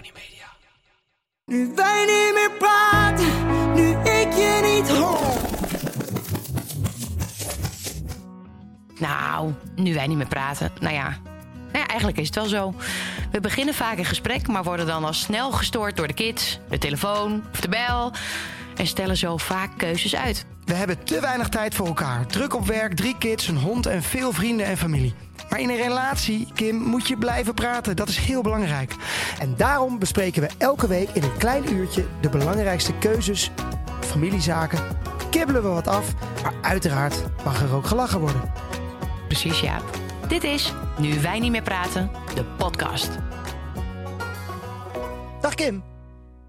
Tony Media. Nu wij niet meer praten, nu ik je niet hoor. Nou, nu wij niet meer praten. Nou ja, nou ja, eigenlijk is het wel zo. We beginnen vaak een gesprek, maar worden dan al snel gestoord door de kids, de telefoon of de bel. En stellen zo vaak keuzes uit. We hebben te weinig tijd voor elkaar. Druk op werk, drie kids, een hond en veel vrienden en familie. Maar in een relatie, Kim, moet je blijven praten. Dat is heel belangrijk. En daarom bespreken we elke week in een klein uurtje de belangrijkste keuzes, familiezaken. Kibbelen we wat af, maar uiteraard mag er ook gelachen worden. Precies, Jaap. Dit is Nu wij niet meer praten, de podcast. Dag Kim.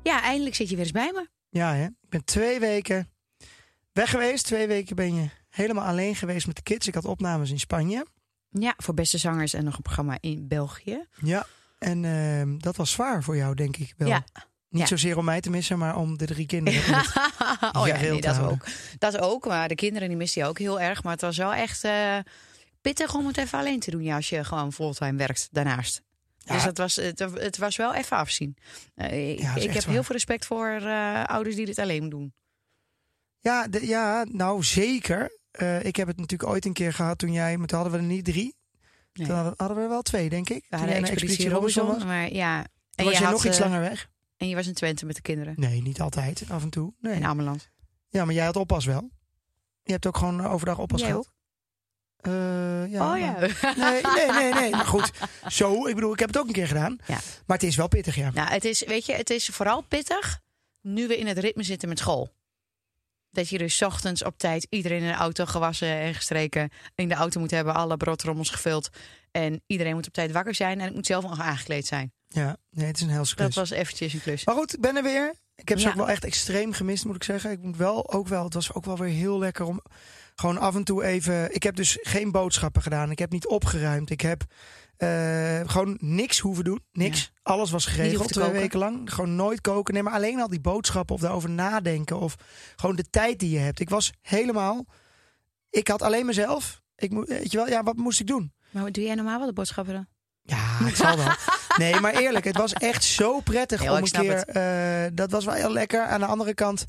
Ja, eindelijk zit je weer eens bij me. Ja, hè? ik ben twee weken weg geweest. Twee weken ben je helemaal alleen geweest met de kids. Ik had opnames in Spanje. Ja, voor beste zangers en nog een programma in België. Ja, en ehm, dat was zwaar voor jou, denk ik wel. Ja. Niet ja. zozeer om mij te missen, maar om de drie kinderen. oh ja, nee, dat houden. ook. Dat ook, maar de kinderen die miste je ook heel erg. Maar het was wel echt eh, pittig om het even alleen te doen. Ja, als je gewoon fulltime werkt daarnaast. Ja. Dus dat was, het, het was wel even afzien. Eh, ik ik heb waar. heel veel respect voor eh, ouders die dit alleen doen. Ja, de- ja, nou zeker. Eh, ik heb het natuurlijk ooit een keer gehad toen jij, maar toen hadden we er niet drie. Nee. Toen hadden, hadden we er wel twee, denk ik. We Toen hadden Expeditie Robinson, was. maar ja. Toen En was je, jij nog iets eh, langer weg? En je was in Twente met de kinderen. Nee, niet altijd. Af en toe. Nee. In Ameland. Ja, maar jij had oppas wel. Je hebt ook gewoon overdag oppas gehad. Eh, ja, oh ja. maar- Nee, nee, nee, nee. Maar goed, zo. Ik bedoel, ik heb het ook een keer gedaan. Ja. Maar het is wel pittig, ja. Nou, het is, weet je, het is vooral pittig nu we in het ritme zitten met school. Dat je dus ochtends op tijd iedereen in de auto gewassen en gestreken in de auto moet hebben, alle broodrommels gevuld. En iedereen moet op tijd wakker zijn en ik moet zelf nog aangekleed zijn. Ja, nee, het is een helse klus. Dat was eventjes een klus. Maar goed, ik ben er weer. Ik heb ze Ja. ook wel echt extreem gemist, moet ik zeggen. Ik moet wel ook wel. Het was ook wel weer heel lekker om gewoon af en toe even. Ik heb dus geen boodschappen gedaan. Ik heb niet opgeruimd. Ik heb eh, gewoon niks hoeven doen. Niks. Alles was geregeld twee koken. weken lang. Gewoon nooit koken. Nee, maar alleen al die boodschappen of daarover nadenken. Of gewoon de tijd die je hebt. Ik was helemaal. Ik had alleen mezelf. Ik moet, weet je wel, ja, wat moest ik doen? Maar wat doe jij normaal wel de boodschappen dan? Ja, ik zal wel. Nee, maar eerlijk, het was echt zo prettig Ja, om een keer. eh, dat was wel heel lekker. Aan de andere kant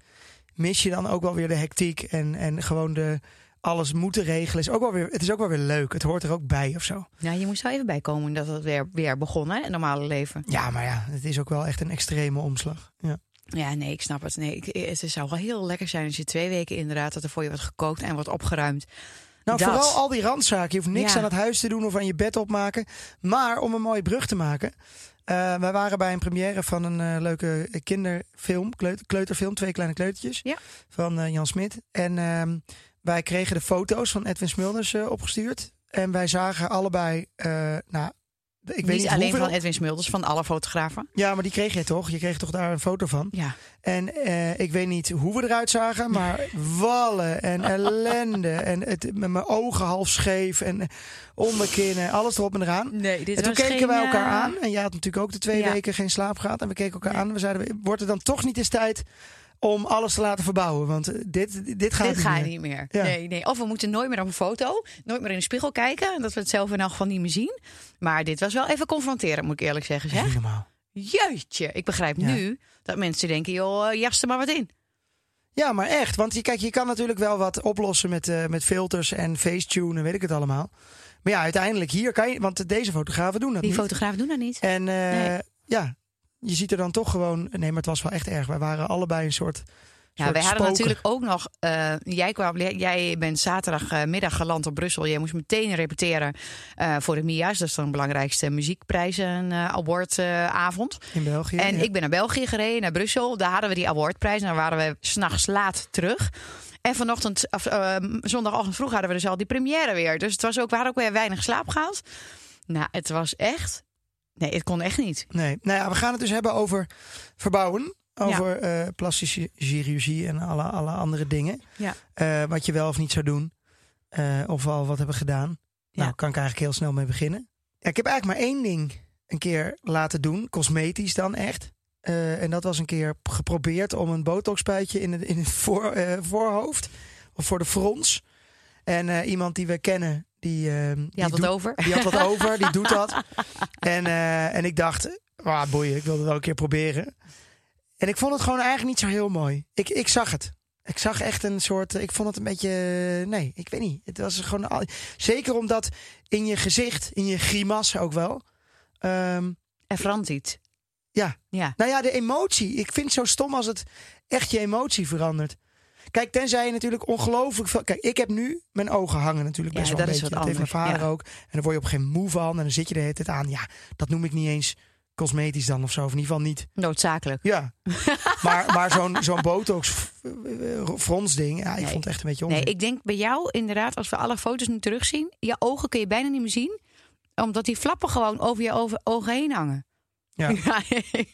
mis je dan ook wel weer de hectiek en, en gewoon de alles moeten regelen. Is ook wel weer, het is ook wel weer leuk. Het hoort er ook bij of zo. Ja, je moest wel even bijkomen dat het weer, weer begon, hè, het normale leven. Ja, maar ja, het is ook wel echt een extreme omslag. Ja. Ja, nee, ik snap het. Nee, ik, het zou wel heel lekker zijn als je twee weken inderdaad dat er voor je wordt gekookt en wordt opgeruimd. Nou, Dat. vooral al die randzaken. Je hoeft niks Ja. aan het huis te doen of aan je bed opmaken. Maar om een mooie brug te maken. eh, wij waren bij een première van een eh, leuke kinderfilm, kleut- kleuterfilm, Twee Kleine Kleutertjes. Ja. Van eh, Jan Smit. En ehm, wij kregen de foto's van Edwin Smulders eh, opgestuurd. En wij zagen allebei, eh, nou, ik weet niet niet alleen hoeveel. van Edwin Smulders, van alle fotografen. Ja, maar die kreeg je toch? Je kreeg toch daar een foto van? Ja. En eh, ik weet niet hoe we eruit zagen, maar wallen en ellende. En het, met mijn ogen half scheef en onderkinnen, alles erop en eraan. Nee, dit En toen keken geen, wij elkaar aan. En jij had natuurlijk ook de twee Ja. weken geen slaap gehad. En we keken elkaar Nee. aan. We zeiden, wordt het dan toch niet eens tijd om alles te laten verbouwen? Want eh, dit, dit gaat dit niet gaat meer. niet meer. Ja. Nee, nee. Of we moeten nooit meer op een foto, nooit meer in de spiegel kijken. Dat we het zelf in elk geval niet meer zien. Maar dit was wel even confronterend, moet ik eerlijk zeggen. Zeg. niet normaal. Jeetje, ik begrijp Ja. nu dat mensen denken, joh, eh, jas er maar wat in. Ja, maar echt. Want je, kijk, je kan natuurlijk wel wat oplossen met, eh, met filters en facetune en weet ik het allemaal. Maar ja, uiteindelijk hier kan je... Want deze fotografen doen dat Die niet. fotografen doen dat niet. En Nee. ja, je ziet er dan toch gewoon... Nee, maar het was wel echt erg. Wij waren allebei een soort... Ja, wij hadden spoken. natuurlijk ook nog. eh, jij, kwam, jij bent zaterdagmiddag geland op Brussel. Jij moest meteen repeteren eh, voor de MIA's. Dat is dan de belangrijkste muziekprijzen eh awardavond. In België. en ja. ik ben naar België gereden, naar Brussel. Daar hadden we die awardprijs. En dan waren we s'nachts laat terug. En vanochtend, of, eh, zondagochtend vroeg hadden we dus al die première weer. Dus het was ook, we hadden ook weer weinig slaap gehad. Nou, het was echt. Nee, het kon echt niet. Nee, nou ja, we gaan het dus hebben over verbouwen. Over eh, plastische chirurgie en alle, alle andere dingen. Ja. Eh, wat je wel of niet zou doen. Eh, of al wat hebben gedaan. Ja. Nou, kan ik eigenlijk heel snel mee beginnen. Ja, ik heb eigenlijk maar één ding een keer laten doen. Cosmetisch dan echt. En dat was een keer geprobeerd om een botoxpuitje in het, in het voor, voorhoofd. Of voor de frons. En iemand die we kennen, die, eh, Die had doet- het over. die had wat over, die doet dat. En, eh, en ik dacht, Ah, boeien, ik wilde het wel een keer proberen. En ik vond het gewoon eigenlijk niet zo heel mooi. Ik, ik zag het. Ik zag echt een soort. Ik vond het een beetje. Nee, ik weet niet. Het was gewoon. Zeker omdat in je gezicht, in je grimas ook wel. ehm, Er verandert iets. ja. Ja. Nou ja, de emotie. Ik vind het zo stom als het echt je emotie verandert. Kijk, tenzij je natuurlijk ongelooflijk veel. Kijk, ik heb nu mijn ogen hangen natuurlijk Ja, best wel dat een beetje. dat heeft mijn vader ja. ook. En dan word je op geen moe van. En dan zit je de hele tijd aan. Ja, dat noem ik niet eens cosmetisch dan of zo. Of in ieder geval niet. Noodzakelijk. Ja. maar maar zo'n zo'n botox eh, fronsding. Ja, ik Nee. vond het echt een beetje Nee, onzin. ik denk bij jou inderdaad, als we alle foto's nu terugzien, je ogen kun je bijna niet meer zien. Omdat die flappen gewoon over je over- ogen heen hangen. Ja.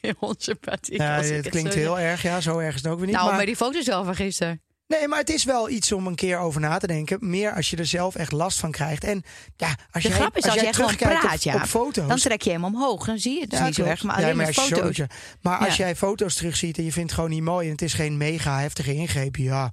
Ja, onsympathiek. Ja, het het klinkt heel erg. Ja, zo erg is het ook weer niet. Nou, maar, maar die foto's wel van gisteren. Nee, maar het is wel iets om een keer over na te denken. Meer als je er zelf echt last van krijgt. En ja, als De jij, grap is, als jij jij gewoon terugkijkt praat, op, ja, op foto's. Dan trek je hem omhoog. Dan zie je het dus Ja, niet zo erg. Maar Ja, alleen maar met als je foto's. Maar als jij foto's terugziet en je vindt het gewoon niet mooi en het is geen mega heftige ingreep, ja,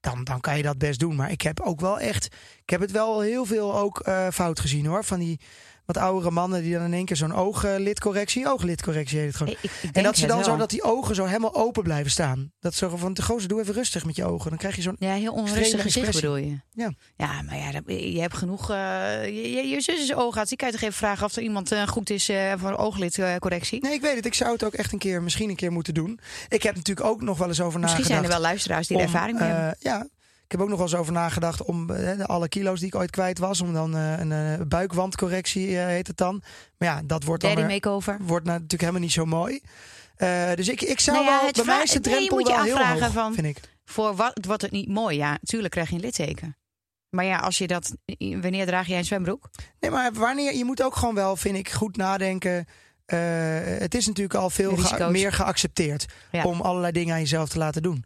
dan, dan kan je dat best doen. Maar ik heb ook wel echt, ik heb het wel heel veel ook eh, fout gezien hoor. Van die wat oudere mannen die dan in één keer zo'n ooglidcorrectie, ooglidcorrectie heet het gewoon. Ik- ik denk en dat ze dan zo dat die ogen zo helemaal open blijven staan. Dat ze van, gozer, doe even rustig met je ogen. Dan krijg je zo'n Ja, heel onrustig gezicht bedoel je. Ja. Ja, maar ja, dat- je hebt genoeg... eh, je, je, zus is oogarts. Die kan je toch even vragen of er iemand eh, goed is eh, voor ooglidcorrectie? Nee, ik weet het. Ik zou het ook echt een keer, misschien een keer moeten doen. Ik heb natuurlijk ook nog wel eens over Misschien zijn nagedacht. er wel luisteraars die er ervaring mee hebben. Ja, ik heb ook nog wel eens over nagedacht om eh, alle kilo's die ik ooit kwijt was, om dan eh, een eh, buikwandcorrectie heet het dan. Maar ja, dat wordt dan Daddy weer- makeover. wordt nou natuurlijk helemaal niet zo mooi. Dus ik, ik zou Nou ja, wel, bij mij is de drempel wel heel hoog, van- vind ik. Voor wat wordt het niet mooi? Ja, natuurlijk krijg je een litteken. Maar ja, als je dat... Wanneer draag jij een zwembroek? Nee, maar wanneer, je moet ook gewoon wel, vind ik, goed nadenken. Het is natuurlijk al veel meer geaccepteerd Ja. om allerlei dingen aan jezelf te laten doen.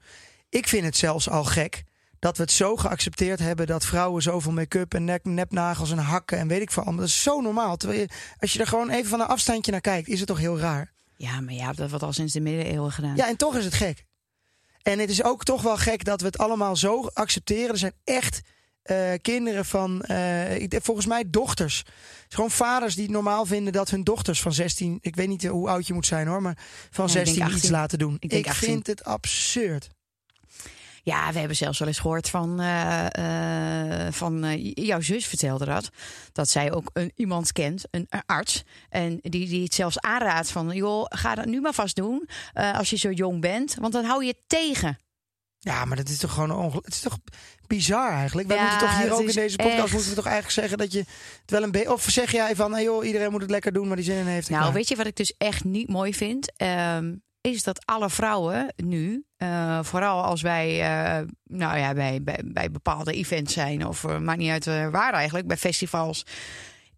Ik vind het zelfs al gek dat we het zo geaccepteerd hebben dat vrouwen zoveel make-up en nek, nepnagels en hakken en weet ik veel allemaal. Dat is zo normaal. Terwijl je, als je er gewoon even van een afstandje naar kijkt, is het toch heel raar. Ja, maar ja, dat wordt al sinds de middeleeuwen gedaan. Ja, en toch is het gek. En het is ook toch wel gek dat we het allemaal zo accepteren. Er zijn echt eh, kinderen van, ik- volgens mij dochters. Gewoon vaders die het normaal vinden dat hun dochters van 16, ik weet niet hoe oud je moet zijn hoor, maar van Ja, ik denk 16 iets 18. laten doen. Ik Ik, denk 18. vind het absurd. Ja, we hebben zelfs wel eens gehoord van, eh, eh, van j- jouw zus vertelde dat. Dat zij ook een, iemand kent, een, een arts. En die, die het zelfs aanraadt van, joh, ga dat nu maar vast doen. als je zo jong bent, want dan hou je het tegen. Ja, maar dat is toch gewoon onge- het is toch bizar eigenlijk. Wij Ja, moeten toch hier ook in deze podcast echt- moeten we toch eigenlijk zeggen dat je het wel een beetje of zeg jij van, hey joh, iedereen moet het lekker doen, maar die zin in heeft. Nou, klaar. weet je wat ik dus echt niet mooi vind? Ehm, is dat alle vrouwen nu, eh, vooral als wij eh, nou ja, bij, bij, bij bepaalde events zijn, of eh, maakt niet uit waar eigenlijk, bij festivals,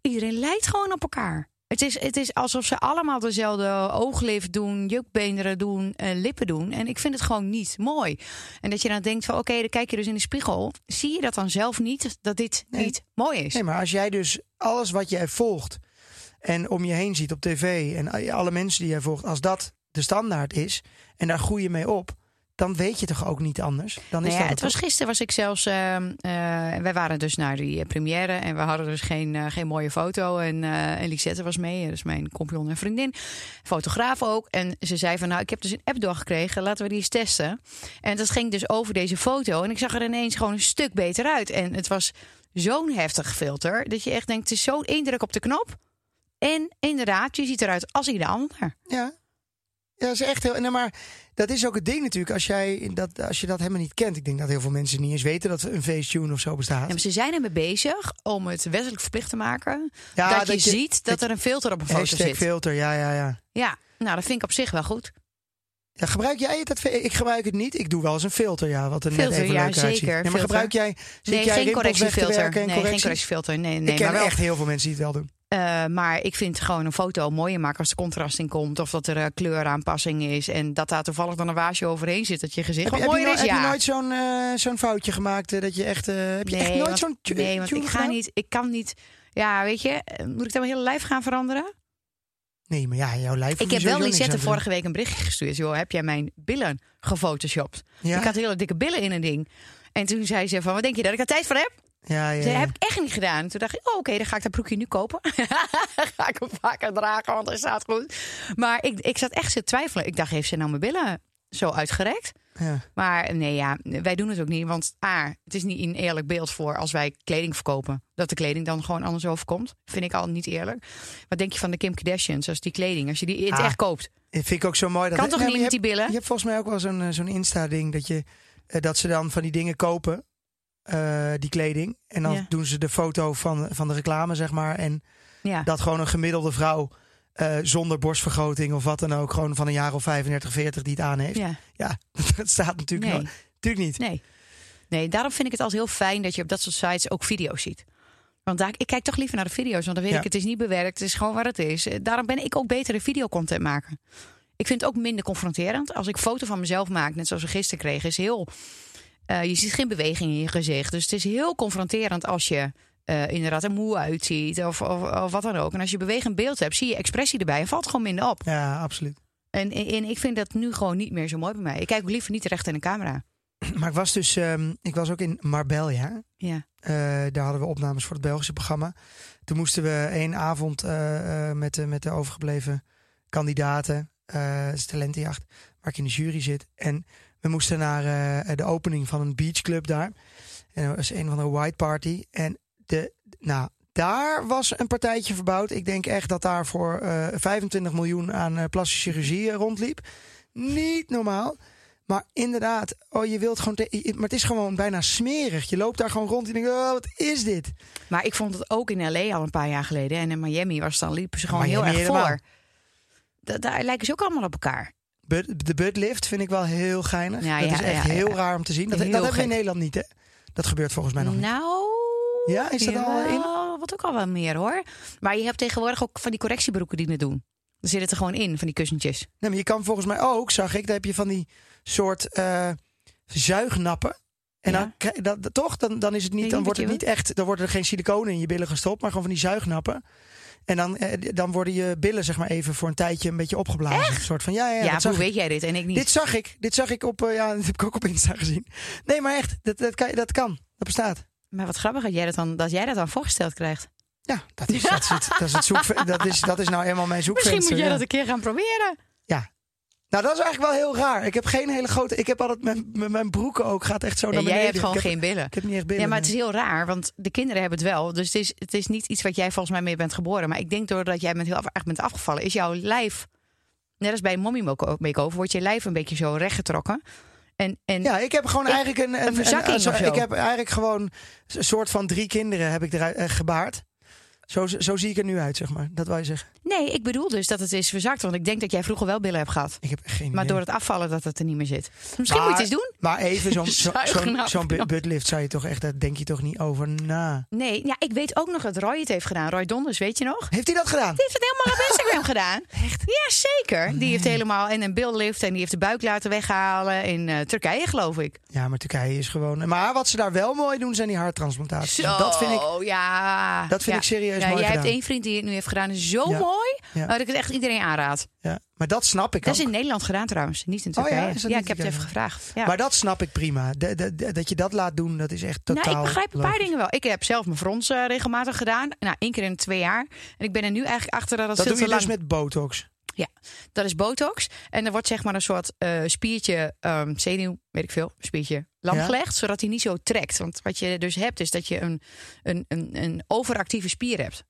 iedereen lijkt gewoon op elkaar. Het is, het is alsof ze allemaal dezelfde ooglif doen, jukbeenderen doen, lippen doen. En ik vind het gewoon niet mooi. En dat je dan denkt van oké, dan kijk je dus in de spiegel. Zie je dat dan zelf niet, dat dit Nee. niet mooi is? Nee, maar als jij dus alles wat jij volgt en om je heen ziet op tv en alle mensen die jij volgt, als dat de standaard is en daar groei je mee op, dan weet je toch ook niet anders. Dan is Nou ja, dat het was gisteren was ik zelfs. eh, wij waren dus naar die eh, première en we hadden dus geen, eh, geen mooie foto. En, en Lisette was mee, dus mijn compagnon en vriendin. Fotograaf ook. En ze zei van nou, ik heb dus een app doorgekregen, laten we die eens testen. En dat ging dus over deze foto. En ik zag er ineens gewoon een stuk beter uit. En het was zo'n heftig filter dat je echt denkt, het is zo'n indruk op de knop. En inderdaad, je ziet eruit als ieder ander. Ja. Ja, dat is echt heel. Nee, maar dat is ook het ding natuurlijk. Als, jij dat, als je dat helemaal niet kent. Ik denk dat heel veel mensen niet eens weten dat een Facetune of zo bestaat. Ja, maar ze zijn ermee bezig om het wettelijk verplicht te maken. Ja, dat, je, ziet dat, er een filter op een foto zit. filter, ja, ja, ja. Ja, nou, dat vind ik op zich wel goed. Ja, gebruik jij het? dat- Ik gebruik het niet. Ik doe wel eens een filter, ja, wat er net Filter, even ja, uitziet. zeker, Ja, maar filter. gebruik jij, zit nee, jij geen correctiefilter. Nee, geen correctie? correctiefilter. Nee, nee, ik ken maar, wel, echt heel veel mensen die het wel doen. Eh, maar ik vind gewoon een foto mooier maken als er contrast in komt. Of dat er eh, kleuraanpassing is. En dat daar toevallig dan een waasje overheen zit. Dat je gezicht Heb, je- je, mooier nou- is. heb je ja. nooit zo'n eh, zo'n foutje gemaakt dat je echt... heb je echt nooit zo'n nee, want ik ga niet. Ik kan niet. Ja, weet je, moet ik dan mijn hele lijf gaan veranderen? Nee, maar ja, jouw lijf Ik je heb wel Lisette vorige week een berichtje gestuurd. Joh, heb jij mijn billen gefotoshopt? Ja? Ik had hele dikke billen in een ding. En toen zei ze van, wat denk je dat ik er tijd voor heb? Ja, ja, Dat heb ik echt niet gedaan. Toen dacht ik, oh, oké, dan ga ik dat broekje nu kopen. ga ik hem vaker dragen, want hij staat goed. Maar ik, ik zat echt te twijfelen. Ik dacht, heeft ze nou mijn billen zo uitgerekt? ja. Maar nee, ja, wij doen het ook niet. Want A, het is niet een eerlijk beeld voor als wij kleding verkopen. Dat de kleding dan gewoon anders overkomt. Vind ik al niet eerlijk. Wat denk je van de Kim Kardashians? Als die kleding, als je die in het Ah, echt koopt. Dat vind ik ook zo mooi. Dat Kan toch niet met die billen? Je hebt volgens mij ook wel zo'n eh, zo'n Insta-ding dat, je, eh, dat ze dan van die dingen kopen, eh, die kleding. En dan Ja. doen ze de foto van, van de reclame, zeg maar. En Ja. dat gewoon een gemiddelde vrouw eh, zonder borstvergroting of wat dan ook, gewoon van een jaar of 35, 40 die het aan heeft. Ja, ja. dat staat natuurlijk, Nee. natuurlijk niet. Nee. Nee, daarom vind ik het altijd heel fijn dat je op dat soort sites ook video's ziet. Want daar, ik kijk toch liever naar de video's, want dan weet Ja. ik, het is niet bewerkt, het is gewoon wat het is. Eh, Daarom ben ik ook betere videocontent maken. Ik vind het ook minder confronterend. Als ik foto van mezelf maak, net zoals we gisteren kregen, is heel. Eh, je ziet geen beweging in je gezicht. Dus het is heel confronterend als je eh, inderdaad er moe uitziet of, of, of wat dan ook. En als je bewegend beeld hebt, zie je expressie erbij en valt gewoon minder op. Ja, absoluut. En, en ik vind dat nu gewoon niet meer zo mooi bij mij. Ik kijk ook liever niet recht in de camera. Maar ik was dus, ehm, ik was ook in Marbella. Ja. Eh, daar hadden we opnames voor het Belgische programma. Toen moesten we één avond met, de, met de overgebleven kandidaten, eh het is talentenjacht, waar ik in de jury zit. En we moesten naar eh, de opening van een beachclub daar. En dat was een van de white party. En de, nou, daar was een partijtje verbouwd. Ik denk echt dat daar voor eh 25 miljoen aan eh, plastische chirurgie eh, rondliep. Niet normaal. Maar inderdaad, oh, je wilt gewoon. maar het is gewoon bijna smerig. Je loopt daar gewoon rond en denkt: oh, wat is dit? Maar ik vond het ook in LA al een paar jaar geleden. En in Miami was dan liepen ze gewoon Miami heel erg helemaal. voor. Da- daar lijken ze ook allemaal op elkaar. Bud- De Budlift vind ik wel heel geinig. Ja, dat ja, is echt ja, heel raar om te zien. Dat, dat hebben we in. Nederland niet, hè? Dat gebeurt volgens mij nog niet. Nou. Ja, is dat al in? Wat ook al wel meer hoor. Maar je hebt tegenwoordig ook van die correctiebroeken die het doen. Er zit het er gewoon in, van die kussentjes. Nee, maar je kan volgens mij ook, zag ik, daar heb je van die soort eh, zuignappen. En Ja. dan toch, dan, dan is het niet, dan wordt het niet echt, dan worden er geen siliconen in je billen gestopt, maar gewoon van die zuignappen. En dan, eh, dan worden je billen zeg maar even voor een tijdje een beetje opgeblazen. Een soort van ja, ja, Ja, hoe ik. weet jij dit en ik niet? Dit zag ik. Dit zag ik op, eh, ja, dat heb ik ook op Insta gezien. Nee, maar echt, dat, dat, kan, dat kan. Dat bestaat. Maar wat grappig dat jij dat dan, dat jij dat dan voorgesteld krijgt. Ja, dat is, dat is, het, dat is, het zoek, dat is, dat is nou eenmaal mijn zoekvenster. Misschien moet jij ja. dat een keer gaan proberen. Nou, dat is eigenlijk wel heel raar. Ik heb geen hele grote. Ik heb altijd mijn, mijn, mijn broeken ook gaat echt zo naar beneden. jij hebt gewoon heb, geen billen. Ik heb niet echt billen. Ja, maar het is heel raar, want de kinderen hebben het wel. Dus het is, het is niet iets wat jij volgens mij mee bent geboren. Maar ik denk doordat jij bent heel erg bent afgevallen, is jouw lijf, net als bij een mommy makeover, wordt je lijf een beetje zo rechtgetrokken. En, en Ja, ik heb gewoon Ik- eigenlijk een, een zo. Ik heb eigenlijk gewoon een soort van drie kinderen heb ik eruit eh, gebaard. Zo, zo zie ik er nu uit, zeg maar. Dat wil je zeggen. nee, ik bedoel dus dat het is verzakt. Want ik denk dat jij vroeger wel billen hebt gehad. Ik heb geen Maar door het afvallen dat het er niet meer zit. Misschien moet je het eens doen. Maar even zo'n zo, nou. buttlift zou je toch echt, daar denk je toch niet over na. Nee, ja, ik weet ook nog dat Roy het heeft gedaan. Roy Donders, weet je nog? Heeft hij dat gedaan? Die heeft het helemaal op Instagram gedaan. Echt? Ja, zeker. Die heeft helemaal in een beeldlift en die heeft de buik laten weghalen in eh, Turkije, geloof ik. Ja, maar Turkije is gewoon. Maar wat ze daar wel mooi doen, zijn die harttransplantaties. Dat vind ik. ja. Dat vind Ja. ik serieus Ja, mooi jij gedaan. hebt één vriend die het nu heeft gedaan. Zo Ja. mooi. Ja. Dat ik het echt iedereen aanraad. Ja, maar dat snap ik Dat is ook. in Nederland gedaan trouwens. Niet in Oh ja, Turkije. is dat ja, ik heb het even gevraagd. Ja. Maar dat snap ik prima. De- de- de- dat je dat laat doen, dat is echt totaal. nou, ik begrijp een paar dingen wel. Ik heb zelf mijn frons eh, regelmatig gedaan. Nou, één keer in twee jaar. En ik ben er nu eigenlijk achter dat het Dat veel doe je te dus met botox. Dat is botox. En er wordt zeg maar een soort eh, spiertje, ehm, zenuw, weet ik veel, spiertje lam Ja. gelegd. Zodat hij niet zo trekt. Want wat je dus hebt is dat je een, een, een, een overactieve spier hebt.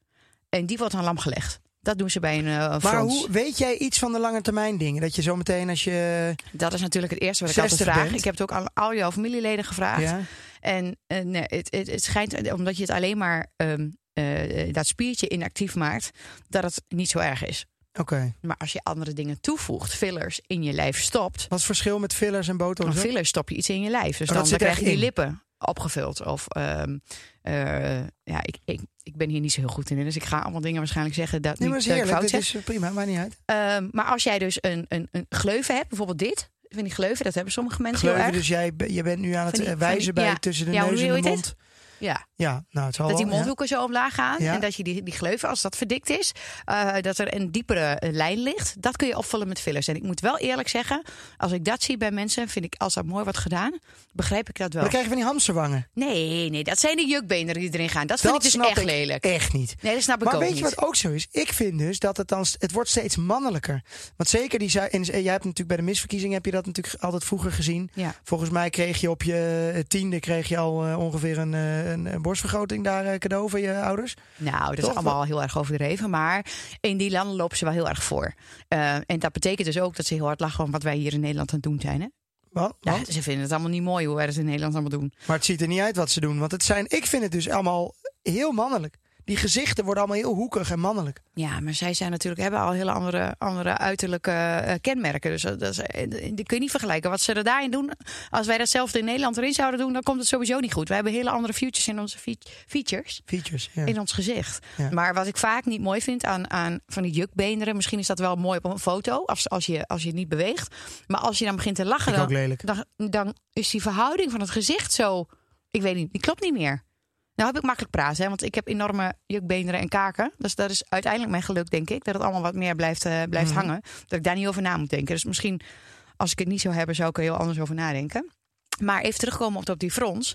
En die wordt dan lam gelegd. Dat doen ze bij een eh Maar hoe weet jij iets van de lange termijn dingen? Dat je zo meteen als je. Dat is natuurlijk het eerste wat ik altijd 60 vraag. bent. Ik heb het ook aan al jouw familieleden gevraagd. Ja, En eh, nee, het, het, het schijnt, omdat je het alleen maar ehm, eh, dat spiertje inactief maakt, dat het niet zo erg is. Oké. Maar als je andere dingen toevoegt, fillers in je lijf stopt, Wat is het verschil met fillers en botox? fillers stop je iets in je lijf. Dus Oh, dan, krijg je die in. lippen opgevuld. Of ehm, eh, ja, ik, ik, ik ben hier niet zo heel goed in. Dus ik ga allemaal dingen waarschijnlijk zeggen dat, Nee, niet, maar dat ik fout zeg. is prima, maakt niet uit. Ehm, maar als jij dus een, een, een gleuven hebt, bijvoorbeeld dit. Van die gleuven, dat hebben sommige mensen heel Gleuven, erg. dus jij, je bent nu aan het die- eh, wijzen die- bij ja. tussen de Ja, neus en de mond. Ja. Ja, nou, het zal Dat die ja. mondhoeken zo omlaag gaan. Ja. En dat je die, die gleuven, als dat verdikt is, eh, dat er een diepere eh, lijn ligt. Dat kun je opvullen met fillers. En ik moet wel eerlijk zeggen, als ik dat zie bij mensen, vind ik als dat mooi wordt gedaan, begrijp ik dat wel. Dan krijg je van die hamsterwangen. Nee, nee, dat zijn de jukbeenderen die erin gaan. Dat vind Dat ik dus echt ik lelijk. Echt niet. Nee, dat snap ik Maar ook weet niet. je wat ook zo is? Ik vind dus dat het dan het wordt steeds mannelijker. Want zeker die en jij hebt natuurlijk bij de misverkiezing heb je dat natuurlijk altijd vroeger gezien. Ja. Volgens mij kreeg je op je eh, tiende kreeg je al ongeveer een, een, een borstvergroting daar eh, cadeau van je ouders. Nou, dat Toch? is allemaal heel erg overdreven. Maar in die landen lopen ze wel heel erg voor. Eh, en dat betekent dus ook dat ze heel hard lachen om wat wij hier in Nederland aan het doen zijn. Hè? Wat? Ja, ze vinden het allemaal niet mooi hoe wij dat in Nederland allemaal doen. Maar het ziet er niet uit wat ze doen. Want het zijn, ik vind het dus allemaal heel mannelijk. Die gezichten worden allemaal heel hoekig en mannelijk. Ja, maar zij zijn natuurlijk, hebben al hele andere, andere uiterlijke eh, kenmerken. Dus dat is, eh, die kun je niet vergelijken. Wat ze er daarin doen, als wij datzelfde in Nederland erin zouden doen, dan komt het sowieso niet goed. We hebben hele andere features in onze fe- features. Features. Ja. In ons gezicht. Ja. Maar wat ik vaak niet mooi vind aan, aan van die jukbeenderen, misschien is dat wel mooi op een foto, als, als, je, als je niet beweegt. Maar als je dan begint te lachen, dan, dan, dan is die verhouding van het gezicht zo. Ik weet niet, die klopt niet meer. Nou heb ik makkelijk praten, hè, want ik heb enorme jukbeenderen en kaken. Dus dat is uiteindelijk mijn geluk, denk ik. Dat het allemaal wat meer blijft, eh, blijft Mhm. hangen. Dat ik daar niet over na moet denken. Dus misschien, als ik het niet zou hebben, zou ik er heel anders over nadenken. Maar even terugkomen op, op die frons.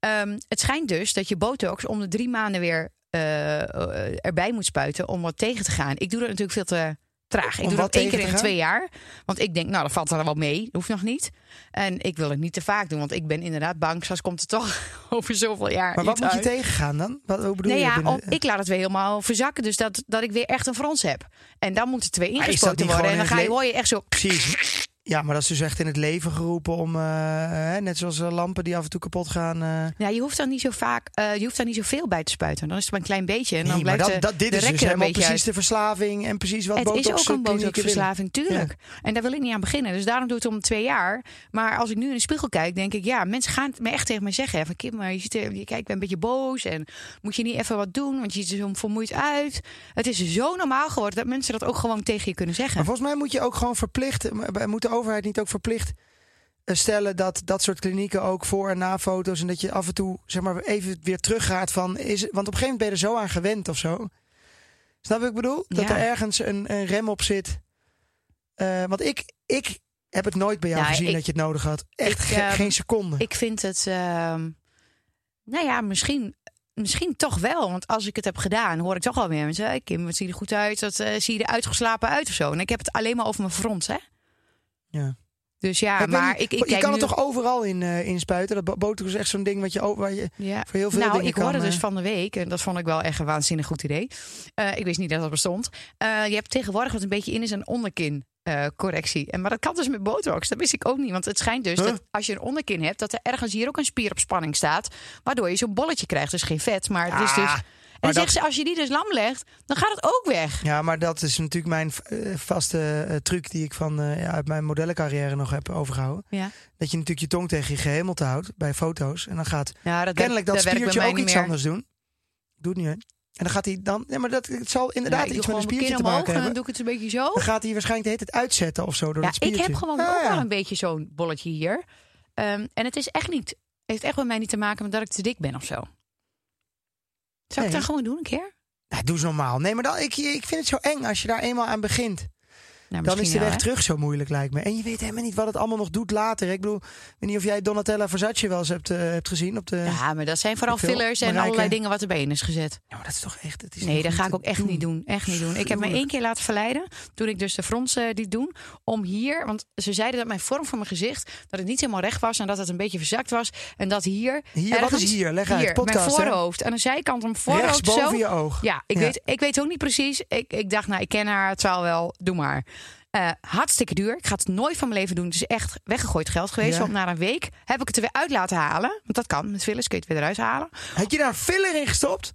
Ehm, het schijnt dus dat je botox om de drie maanden weer eh, eh, erbij moet spuiten om wat tegen te gaan. Ik doe dat natuurlijk veel te traag. Ik Om doe dat één keer in twee jaar. Want ik denk, nou, dat valt er wel mee. Dat hoeft nog niet. En ik wil het niet te vaak doen, want ik ben inderdaad bang. Zoals komt het toch over zoveel jaar. Maar wat moet je tegengaan dan? Wat, hoe bedoel Nee, je? ja, binnen- ik laat het weer helemaal verzakken. Dus dat, dat ik weer echt een frons heb. En dan moeten twee ingespoten worden. En dan ga je, hoor je echt zo... Precies. Ja, maar dat is dus echt in het leven geroepen om, eh, net zoals eh, lampen die af en toe kapot gaan. eh. Ja, je hoeft dan niet zo vaak, je hoeft daar niet zoveel bij te spuiten. Dan is het maar een klein beetje. En dan Nee, maar blijft dat, de, dat, dit de is dus helemaal precies uit. de verslaving en precies wat Het is botox ook een botoxverslaving, tuurlijk. En daar wil ik niet aan beginnen. Dus daarom doe ik het om twee jaar. Maar als ik nu in de spiegel kijk, denk ik... ja, mensen gaan het me echt tegen mij zeggen. Van Kim, maar je, ziet er, je kijkt een beetje boos. En moet je niet even wat doen? Want je ziet er zo vermoeid uit. Het is zo normaal geworden dat mensen dat ook gewoon tegen je kunnen zeggen. Maar volgens mij moet je ook gewoon verplicht, maar moet de overheid niet ook verplicht eh, stellen dat dat soort klinieken ook voor en na foto's en dat je af en toe zeg maar even weer teruggaat van is want op een gegeven moment ben je er zo aan gewend of zo. Snap wat ik bedoel? Dat Ja. er ergens een, een rem op zit. Eh, want ik, ik heb het nooit bij jou Nou, gezien ik- dat je het nodig had. Echt ik, ge- ehm, geen seconde. Ik vind het, ehm, nou ja, misschien, misschien toch wel. Want als ik het heb gedaan, hoor ik toch wel weer mensen. "Hey, Kim, wat zie je er goed uit? Wat eh, zie je er uitgeslapen uit of zo? En ik heb het alleen maar over mijn front, hè? Ja. Dus ja, Maar ik maar ik, ik je kijk kan nu... het toch overal in, in spuiten? Dat bo- botox is echt zo'n ding wat je, waar je Ja. voor heel veel nou, dingen ik kan... hoorde dus eh, van de week, en dat vond ik wel echt een waanzinnig goed idee. Eh, ik wist niet dat dat bestond. Je hebt tegenwoordig wat een beetje in is een onderkin. correctie. En maar dat kan dus met botox. Dat wist ik ook niet. Want het schijnt dus Huh? dat als je een onderkin hebt, dat er ergens hier ook een spier op spanning staat. Waardoor je zo'n bolletje krijgt. Dus geen vet. Maar het is dus. Ah, En zegt ze, als je die dus lam legt, dan gaat het ook weg. Ja, maar dat is natuurlijk mijn eh, vaste eh, truc die ik van eh, ja, uit mijn modellencarrière nog heb overgehouden. Ja, Dat je natuurlijk je tong tegen je gehemelte houdt bij foto's. En dan gaat ja dat kennelijk dat spiertje ook iets meer. anders doen. Doet niet, hè? En dan gaat hij dan... Ja, maar dat, het zal inderdaad Ja, iets doe met een spiertje te omhoog maken en dan doe ik het een beetje zo. Dan gaat hij waarschijnlijk de hele tijd uitzetten of zo door Ja, ik heb gewoon Ah, ook wel een beetje zo'n bolletje hier. Ehm, en het is echt niet, heeft echt bij mij niet te maken met dat ik te dik ben of zo. Zou ik dat gewoon doen een keer? Nou, doe eens normaal. Nee, maar dan, ik, ik vind het zo eng als je daar eenmaal aan begint. Nou, Dan is de weg wel, hè? terug zo moeilijk, lijkt me. En je weet helemaal niet wat het allemaal nog doet later. Ik bedoel, ik weet niet of jij Donatella Versace wel eens hebt, eh, hebt gezien op de... Ja, maar dat zijn vooral fillers en Marijke. allerlei dingen wat erbij in is gezet. Ja, maar dat is toch echt... Het is Nee, dat ga ik ook echt niet doen. Echt niet doen. Ik heb me één keer laten verleiden. Toen ik dus de frons eh die doen. Om hier, want ze zeiden dat mijn vorm van mijn gezicht. dat het niet helemaal recht was. En dat het een beetje verzakt was. En dat hier. Hier, wat is hier? Leg uit, Hier, podcast, mijn hè? voorhoofd. Aan de zijkant een voorhoofd Rechts boven zo. je oog. Ja, ik, Ja. Weet, ik weet ook niet precies. Ik, ik dacht, nou, ik ken haar. Het zal wel. Doe maar. Eh, hartstikke duur. Ik ga het nooit van mijn leven doen. Het is echt weggegooid geld geweest. Ja. Want na een week heb ik het er weer uit laten halen. Want dat kan. Met fillers kun je het weer eruit halen. Had je daar een filler in gestopt?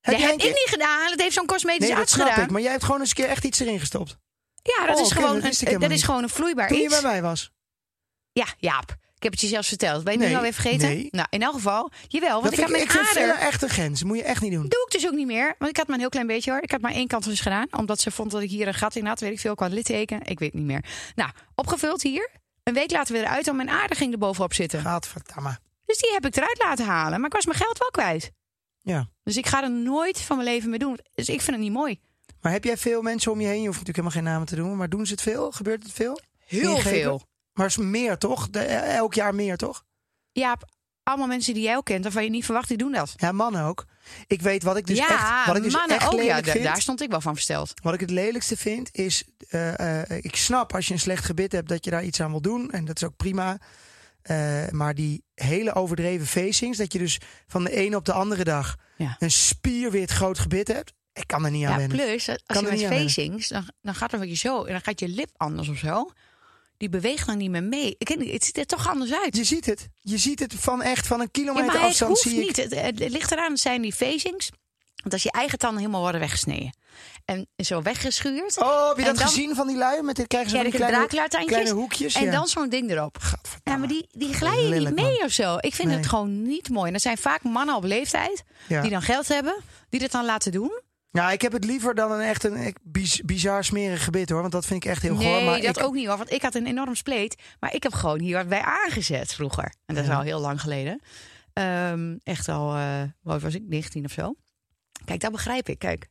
Heb Dat heb ik niet gedaan. Dat heeft zo'n cosmetisch Nee, dat arts snap gedaan. ik. Maar jij hebt gewoon eens een keer echt iets erin gestopt. Ja, dat Oh, is gewoon dat een, dat is gewoon een vloeibaar Toen je iets. bij mij was. Ja, Jaap. Ik heb het je zelfs verteld. Ben je Nee, nu alweer vergeten? nee. Nou, in elk geval. Jawel, want Dat ik had mijn ik ader... echt een grens. Moet je echt niet doen. Doe ik dus ook niet meer. Want ik had maar een heel klein beetje hoor. Ik had maar één kant dus gedaan. Omdat ze vond dat ik hier een gat in had. Weet ik veel, qua litteken. Ik weet het niet meer. Nou, opgevuld hier. Een week later weer eruit. En mijn aarde ging er bovenop zitten. Gadverdamme. Dus Dus die heb ik eruit laten halen. Maar ik was mijn geld wel kwijt. Ja. Dus ik ga er nooit van mijn leven mee doen. Dus ik vind het niet mooi. Maar heb jij veel mensen om je heen? Je hoeft natuurlijk helemaal geen namen te doen. Maar doen ze het veel? Gebeurt het veel? Heel veel. Maar is meer toch? De- elk jaar meer toch? Ja, allemaal mensen die jij ook kent, waarvan je niet verwacht, die doen dat. Ja, mannen ook. Ik weet wat ik dus ja, echt, wat ik dus mannen echt ook. Lelijk vind. daar stond ik wel van versteld. Wat ik het lelijkste vind is, eh, eh, ik snap als je een slecht gebit hebt dat je daar iets aan wil doen. En dat is ook prima. Eh, maar die hele overdreven facings, dat je dus van de ene op de andere dag Ja. een spierwit groot gebit hebt. Ik kan er niet aan Ja, wennen. plus, als Kan je er met facings, dan, dan gaat het een beetje zo. En dan gaat je lip anders of zo. Die beweegt dan niet meer mee. Ik het ziet er toch anders uit. Je ziet het. Je ziet het van echt van een Ja, kilometer maar het afstand. hoeft zie ik. niet. Het, het, het ligt eraan, het zijn die facings. Want als je eigen tanden helemaal worden weggesneden. En zo weggeschuurd. Oh, heb je En dat dan- gezien van die lui? Met krijgen ze Ja, die kleine, hoekjes. En ja. dan zo'n ding erop. Ja, maar die, die glijden niet mee man. of zo. Ik vind Nee. het gewoon niet mooi. En dat zijn vaak mannen op leeftijd die dan geld hebben, die dit dan laten doen. Ja, ik heb het liever dan een echt een biz- bizar smerig gebit hoor. Want dat vind ik echt heel goor. nee, Maar dat ik, ook niet hoor. Want ik had een enorm spleet. Maar ik heb gewoon hier bij aangezet vroeger. En dat is Ja. al heel lang geleden. Ehm, echt al, eh wat was ik, 19 of zo. Kijk, dat begrijp ik. Kijk,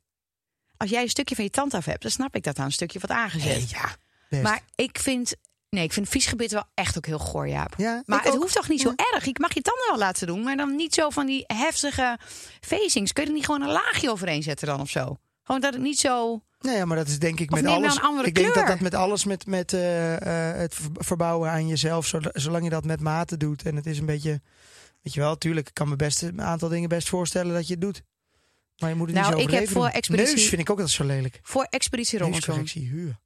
als jij een stukje van je tand af hebt, dan snap ik dat aan een stukje wat aangezet. Nee, ja, best. maar ik vind, nee, ik vind viesgebit wel echt ook heel goor, Jaap. ja, Maar het ook. hoeft toch niet zo erg? Ik mag je tanden wel laten doen, maar dan niet zo van die heftige facings. Kun je er niet gewoon een laagje overheen zetten dan of zo? Gewoon dat het niet zo... Nee, ja, maar dat is denk ik Of met alles. ik denk dat kleur. dat met alles met, met eh, eh, het ver- verbouwen aan jezelf, zol- zolang je dat met mate doet en het is een beetje, weet je wel, tuurlijk, ik kan me best een aantal dingen best voorstellen dat je het doet. Maar je moet het Nou, niet zo ik heb voor doen. expeditie- Neus vind ik ook altijd zo lelijk. Voor Expeditie Robinson. Huur.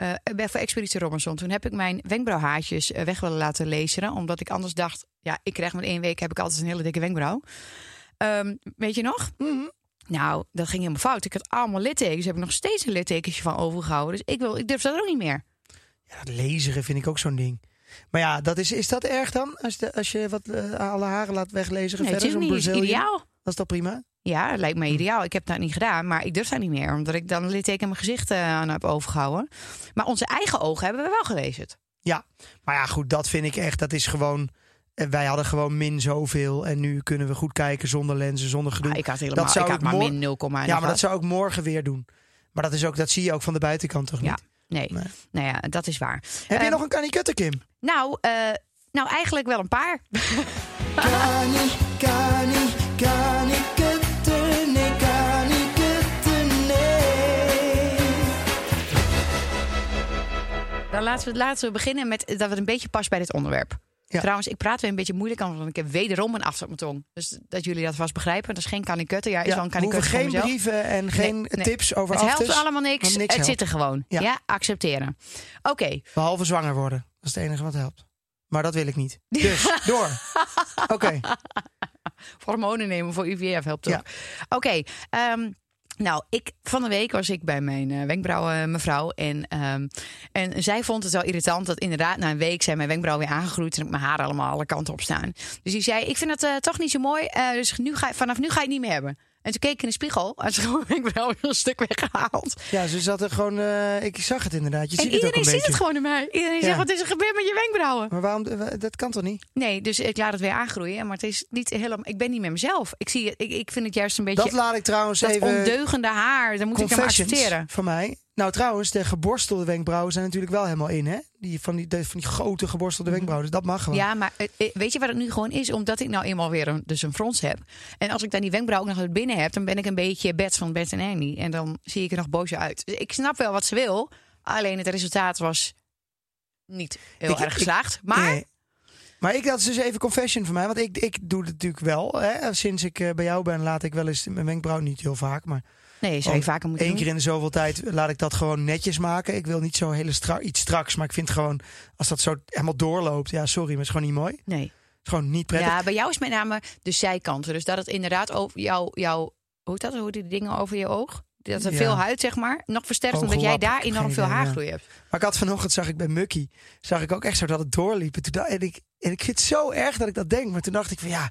Eh, bij voor Expeditie Robinson. Toen heb ik mijn wenkbrauwhaartjes eh, weg willen laten laseren. Omdat ik anders dacht, ja, ik krijg met één week heb ik altijd een hele dikke wenkbrauw. Ehm, weet je nog? Mhm. Nou, dat ging helemaal fout. Ik had allemaal littekens. Heb ik nog steeds een littekentje van overgehouden. Dus ik, wil, ik durf dat ook niet meer. Ja, dat laseren vind ik ook zo'n ding. Maar ja, dat is, is dat erg dan? Als, de, als je wat eh, alle haren laat weglezen Nee, het verder, is niet het is Brazilian? ideaal. Dat is toch prima? Ja, het lijkt me ideaal. Ik heb dat niet gedaan, maar ik durf dat niet meer. Omdat ik dan een litteken in mijn gezicht eh, aan heb overgehouden. Maar onze eigen ogen hebben we wel gelezen. Ja, maar ja, goed, dat vind ik echt. Dat is gewoon. eh, Wij hadden gewoon min zoveel. En nu kunnen we goed kijken zonder lenzen, zonder gedoe. Ah, ik had helemaal Dat zou ik had maar min 0, en ja, nog maar dat zou ik morgen weer doen. Maar dat, is ook, dat zie je ook van de buitenkant toch Ja. niet? Nee. Nee. nou ja, dat is waar. Heb je Eh, nog een kanikutter, Kim? Nou, eh, nou, eigenlijk wel een paar. Kani, kani, Dan laten we, laten we beginnen met dat het een beetje past bij dit onderwerp. Ja. Trouwens, ik praat weer een beetje moeilijk, want ik heb wederom een afstand op mijn tong. Dus dat jullie dat vast begrijpen. Dat is geen kanikutter. Ja, is wel een geen mezelf. brieven en geen Nee, nee. tips over Het helpt allemaal niks. het helpt. zit er gewoon. Ja. Ja, accepteren. Oké. Behalve zwanger worden. Dat is het enige wat helpt. Maar dat wil ik niet. Dus, door. Oké. Hormonen nemen voor IVF helpt ook. Ja. Oké. ehm, nou, ik, van de week was ik bij mijn eh, wenkbrauwen mevrouw. En, ehm, en zij vond het wel irritant dat inderdaad na een week zijn mijn wenkbrauwen weer aangegroeid. En ik mijn haren allemaal alle kanten op staan. Dus die zei, ik vind het eh, toch niet zo mooi. eh, dus nu ga, vanaf nu ga je het niet meer hebben. En toen keek ik in de spiegel. En toen had mijn wenkbrauwen een stuk weggehaald. Ja, ze zat er gewoon... eh, ik zag het inderdaad. Je en ziet het ook iedereen een ziet beetje. het gewoon in mij. Iedereen Ja. zegt, wat is er gebeurd met je wenkbrauwen? Maar waarom... eh, Dat kan toch niet? Nee, dus ik laat het weer aangroeien. Maar het is niet helemaal... Ik ben niet meer mezelf. Ik, zie, ik, ik vind het juist een beetje... Dat laat ik trouwens dat even... ondeugende haar, dan moet ik hem accepteren. van mij. Nou, trouwens, de geborstelde wenkbrauwen zijn natuurlijk wel helemaal in, hè? Die van die, de- van die grote geborstelde wenkbrauwen. Dus dat mag gewoon. Mhm. Ja, maar eh, eh, weet je wat het nu gewoon is? Omdat ik nou eenmaal weer een, dus een frons heb. En als ik dan die wenkbrauw ook nog uit binnen heb... dan ben ik een beetje Bets van Bert en Annie. En dan zie ik er nog boosje uit. Dus ik snap wel wat ze wil. Alleen het resultaat was niet heel Ik- erg ik- geslaagd. Maar Nee. Maar ik, dat is dus even confession van mij. Want ik, ik doe het natuurlijk wel. Hè? Sinds ik eh, bij jou ben, laat ik wel eens mijn wenkbrauw niet heel vaak. Maar nee, zou je vaker moeten doen. keer in de zoveel tijd laat ik dat gewoon netjes maken. Ik wil niet zo hele stra iets straks. Maar ik vind gewoon, als dat zo helemaal doorloopt. Ja, sorry, maar het is gewoon niet mooi. Het Nee. is gewoon niet prettig. Ja, bij jou is met name de zijkanten. Dus dat het inderdaad over jou, jou hoe dat? Hoe die dingen over je oog? Dat er Ja. veel huid, zeg maar, nog versterkt. Omdat jij daar enorm veel idee, ja. haargroei hebt. Maar ik had vanochtend, zag ik bij Mucky, zag ik ook echt zo dat het doorliep. En, toen dacht- en, ik, en ik vind het zo erg dat ik dat denk. Maar toen dacht ik van ja,